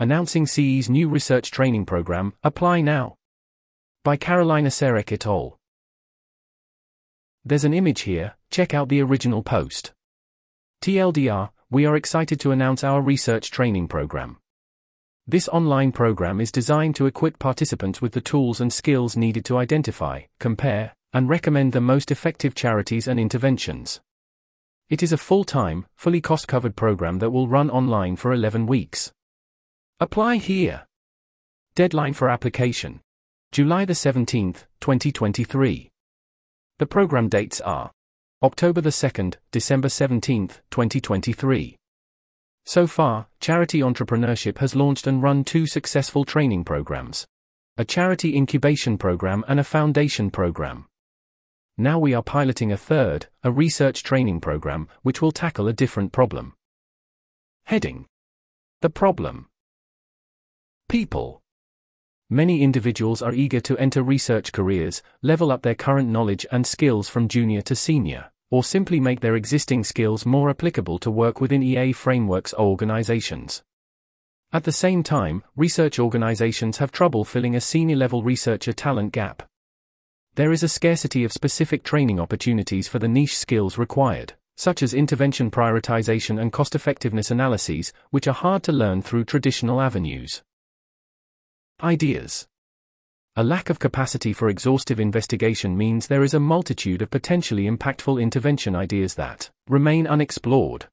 Announcing CE's new research training program, Apply Now. By Karolina Sarek et al. There's an image here, check out the original post. TLDR, we are excited to announce our research training program. This online program is designed to equip participants with the tools and skills needed to identify, compare, and recommend the most effective charities and interventions. It is a full time, fully cost covered program that will run online for 11 weeks. Apply here. Deadline for application July the 17th, 2023. The program dates are October the 2nd, December 17th, 2023. So far, Charity Entrepreneurship has launched and run two successful training programs a charity incubation program and a foundation program. Now we are piloting a third, a research training program, which will tackle a different problem. Heading The problem People. Many individuals are eager to enter research careers, level up their current knowledge and skills from junior to senior, or simply make their existing skills more applicable to work within EA frameworks or organizations. At the same time, research organizations have trouble filling a senior level researcher talent gap. There is a scarcity of specific training opportunities for the niche skills required, such as intervention prioritization and cost effectiveness analyses, which are hard to learn through traditional avenues. Ideas A lack of capacity for exhaustive investigation means there is a multitude of potentially impactful intervention ideas that remain unexplored.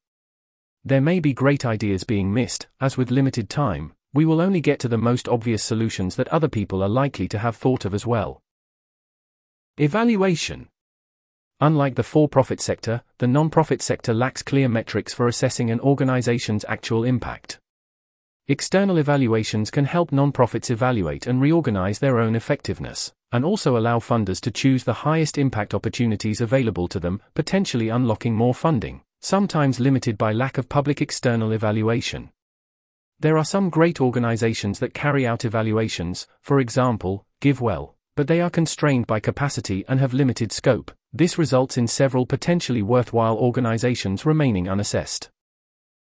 There may be great ideas being missed, as with limited time, we will only get to the most obvious solutions that other people are likely to have thought of as well. Evaluation Unlike the for profit sector, the non profit sector lacks clear metrics for assessing an organization's actual impact. External evaluations can help nonprofits evaluate and reorganize their own effectiveness, and also allow funders to choose the highest impact opportunities available to them, potentially unlocking more funding, sometimes limited by lack of public external evaluation. There are some great organizations that carry out evaluations, for example, GiveWell, but they are constrained by capacity and have limited scope. This results in several potentially worthwhile organizations remaining unassessed.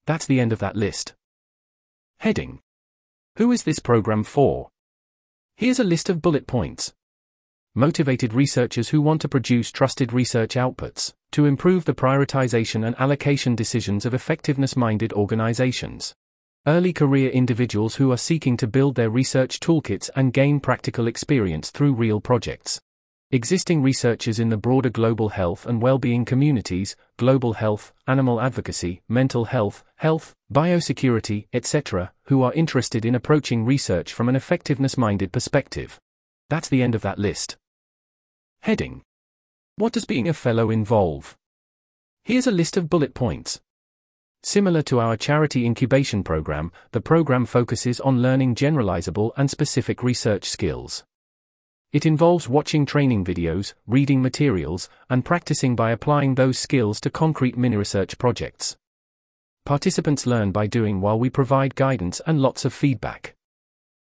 That's the end of that list. Heading Who is this program for? Here's a list of bullet points. Motivated researchers who want to produce trusted research outputs, to improve the prioritization and allocation decisions of effectiveness minded organizations. Early career individuals who are seeking to build their research toolkits and gain practical experience through real projects existing researchers in the broader global health and well-being communities, global health, animal advocacy, mental health, health, biosecurity, etc., who are interested in approaching research from an effectiveness-minded perspective. That's the end of that list. Heading. What does being a fellow involve? Here's a list of bullet points. Similar to our charity incubation program, the program focuses on learning generalizable and specific research skills. It involves watching training videos, reading materials, and practicing by applying those skills to concrete mini research projects. Participants learn by doing while we provide guidance and lots of feedback.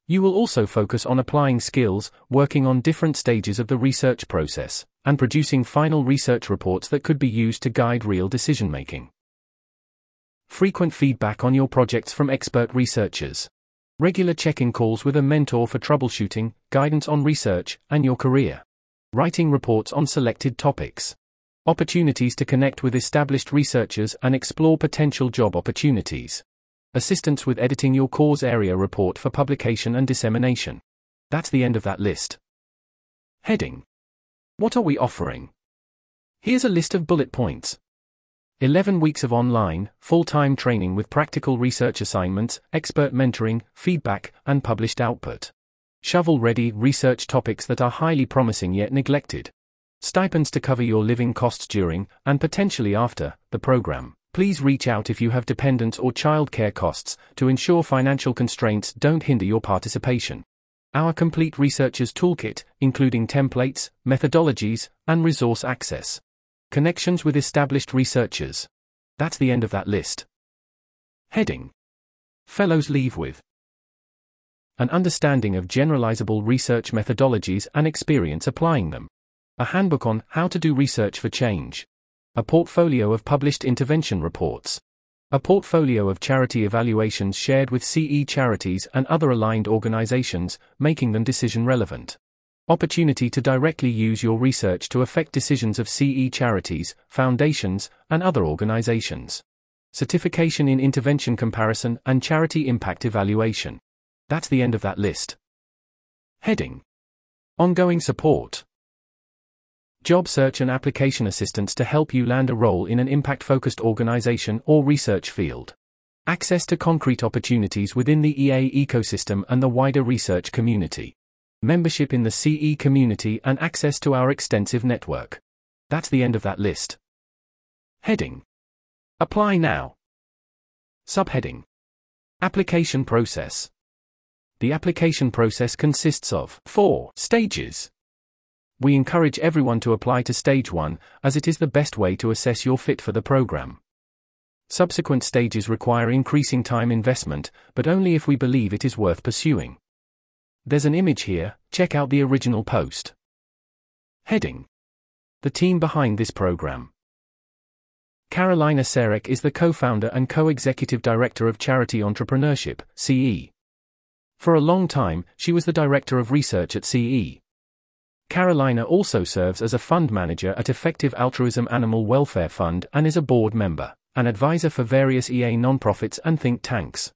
You will also focus on applying skills, working on different stages of the research process, and producing final research reports that could be used to guide real decision making. Frequent feedback on your projects from expert researchers. Regular check in calls with a mentor for troubleshooting, guidance on research, and your career. Writing reports on selected topics. Opportunities to connect with established researchers and explore potential job opportunities. Assistance with editing your cause area report for publication and dissemination. That's the end of that list. Heading What are we offering? Here's a list of bullet points. 11 weeks of online, full time training with practical research assignments, expert mentoring, feedback, and published output. Shovel ready research topics that are highly promising yet neglected. Stipends to cover your living costs during, and potentially after, the program. Please reach out if you have dependents or childcare costs to ensure financial constraints don't hinder your participation. Our complete researcher's toolkit, including templates, methodologies, and resource access. Connections with established researchers. That's the end of that list. Heading Fellows leave with an understanding of generalizable research methodologies and experience applying them, a handbook on how to do research for change, a portfolio of published intervention reports, A portfolio of charity evaluations shared with CE charities and other aligned organizations, making them decision relevant. Opportunity to directly use your research to affect decisions of CE charities, foundations, and other organizations. Certification in intervention comparison and charity impact evaluation. That's the end of that list. Heading Ongoing support. Job search and application assistance to help you land a role in an impact focused organization or research field. Access to concrete opportunities within the EA ecosystem and the wider research community. Membership in the CE community and access to our extensive network. That's the end of that list. Heading Apply now. Subheading Application process. The application process consists of four stages. We encourage everyone to apply to Stage 1, as it is the best way to assess your fit for the program. Subsequent stages require increasing time investment, but only if we believe it is worth pursuing. There's an image here, check out the original post. Heading The team behind this program. Karolina Sarek is the co founder and co executive director of Charity Entrepreneurship, CE. For a long time, she was the director of research at CE. Karolina also serves as a fund manager at Effective Altruism Animal Welfare Fund and is a board member, an advisor for various EA nonprofits and think tanks.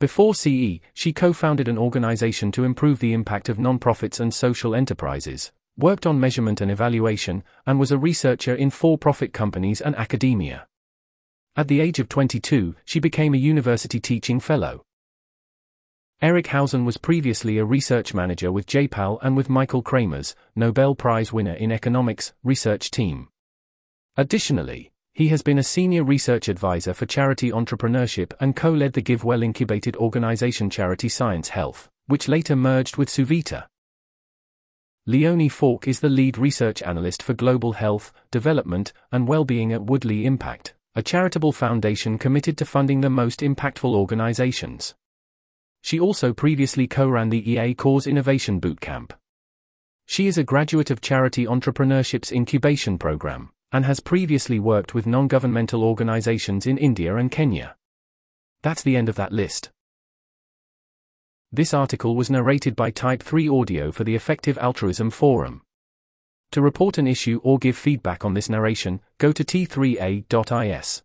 Before CE, she co founded an organization to improve the impact of nonprofits and social enterprises, worked on measurement and evaluation, and was a researcher in for profit companies and academia. At the age of 22, she became a university teaching fellow. Eric Hausen was previously a research manager with J-PAL and with Michael Kremer's Nobel Prize winner in economics research team. Additionally, he has been a senior research advisor for charity entrepreneurship and co-led the GiveWell incubated organization Charity Science Health, which later merged with Suvita. Leonie Falk is the lead research analyst for global health, development, and well-being at Woodley Impact, a charitable foundation committed to funding the most impactful organizations. She also previously co-ran the EA Cause Innovation Bootcamp. She is a graduate of Charity Entrepreneurship's incubation program, and has previously worked with non-governmental organizations in India and Kenya. That's the end of that list. This article was narrated by Type 3 Audio for the Effective Altruism Forum. To report an issue or give feedback on this narration, go to t3a.is.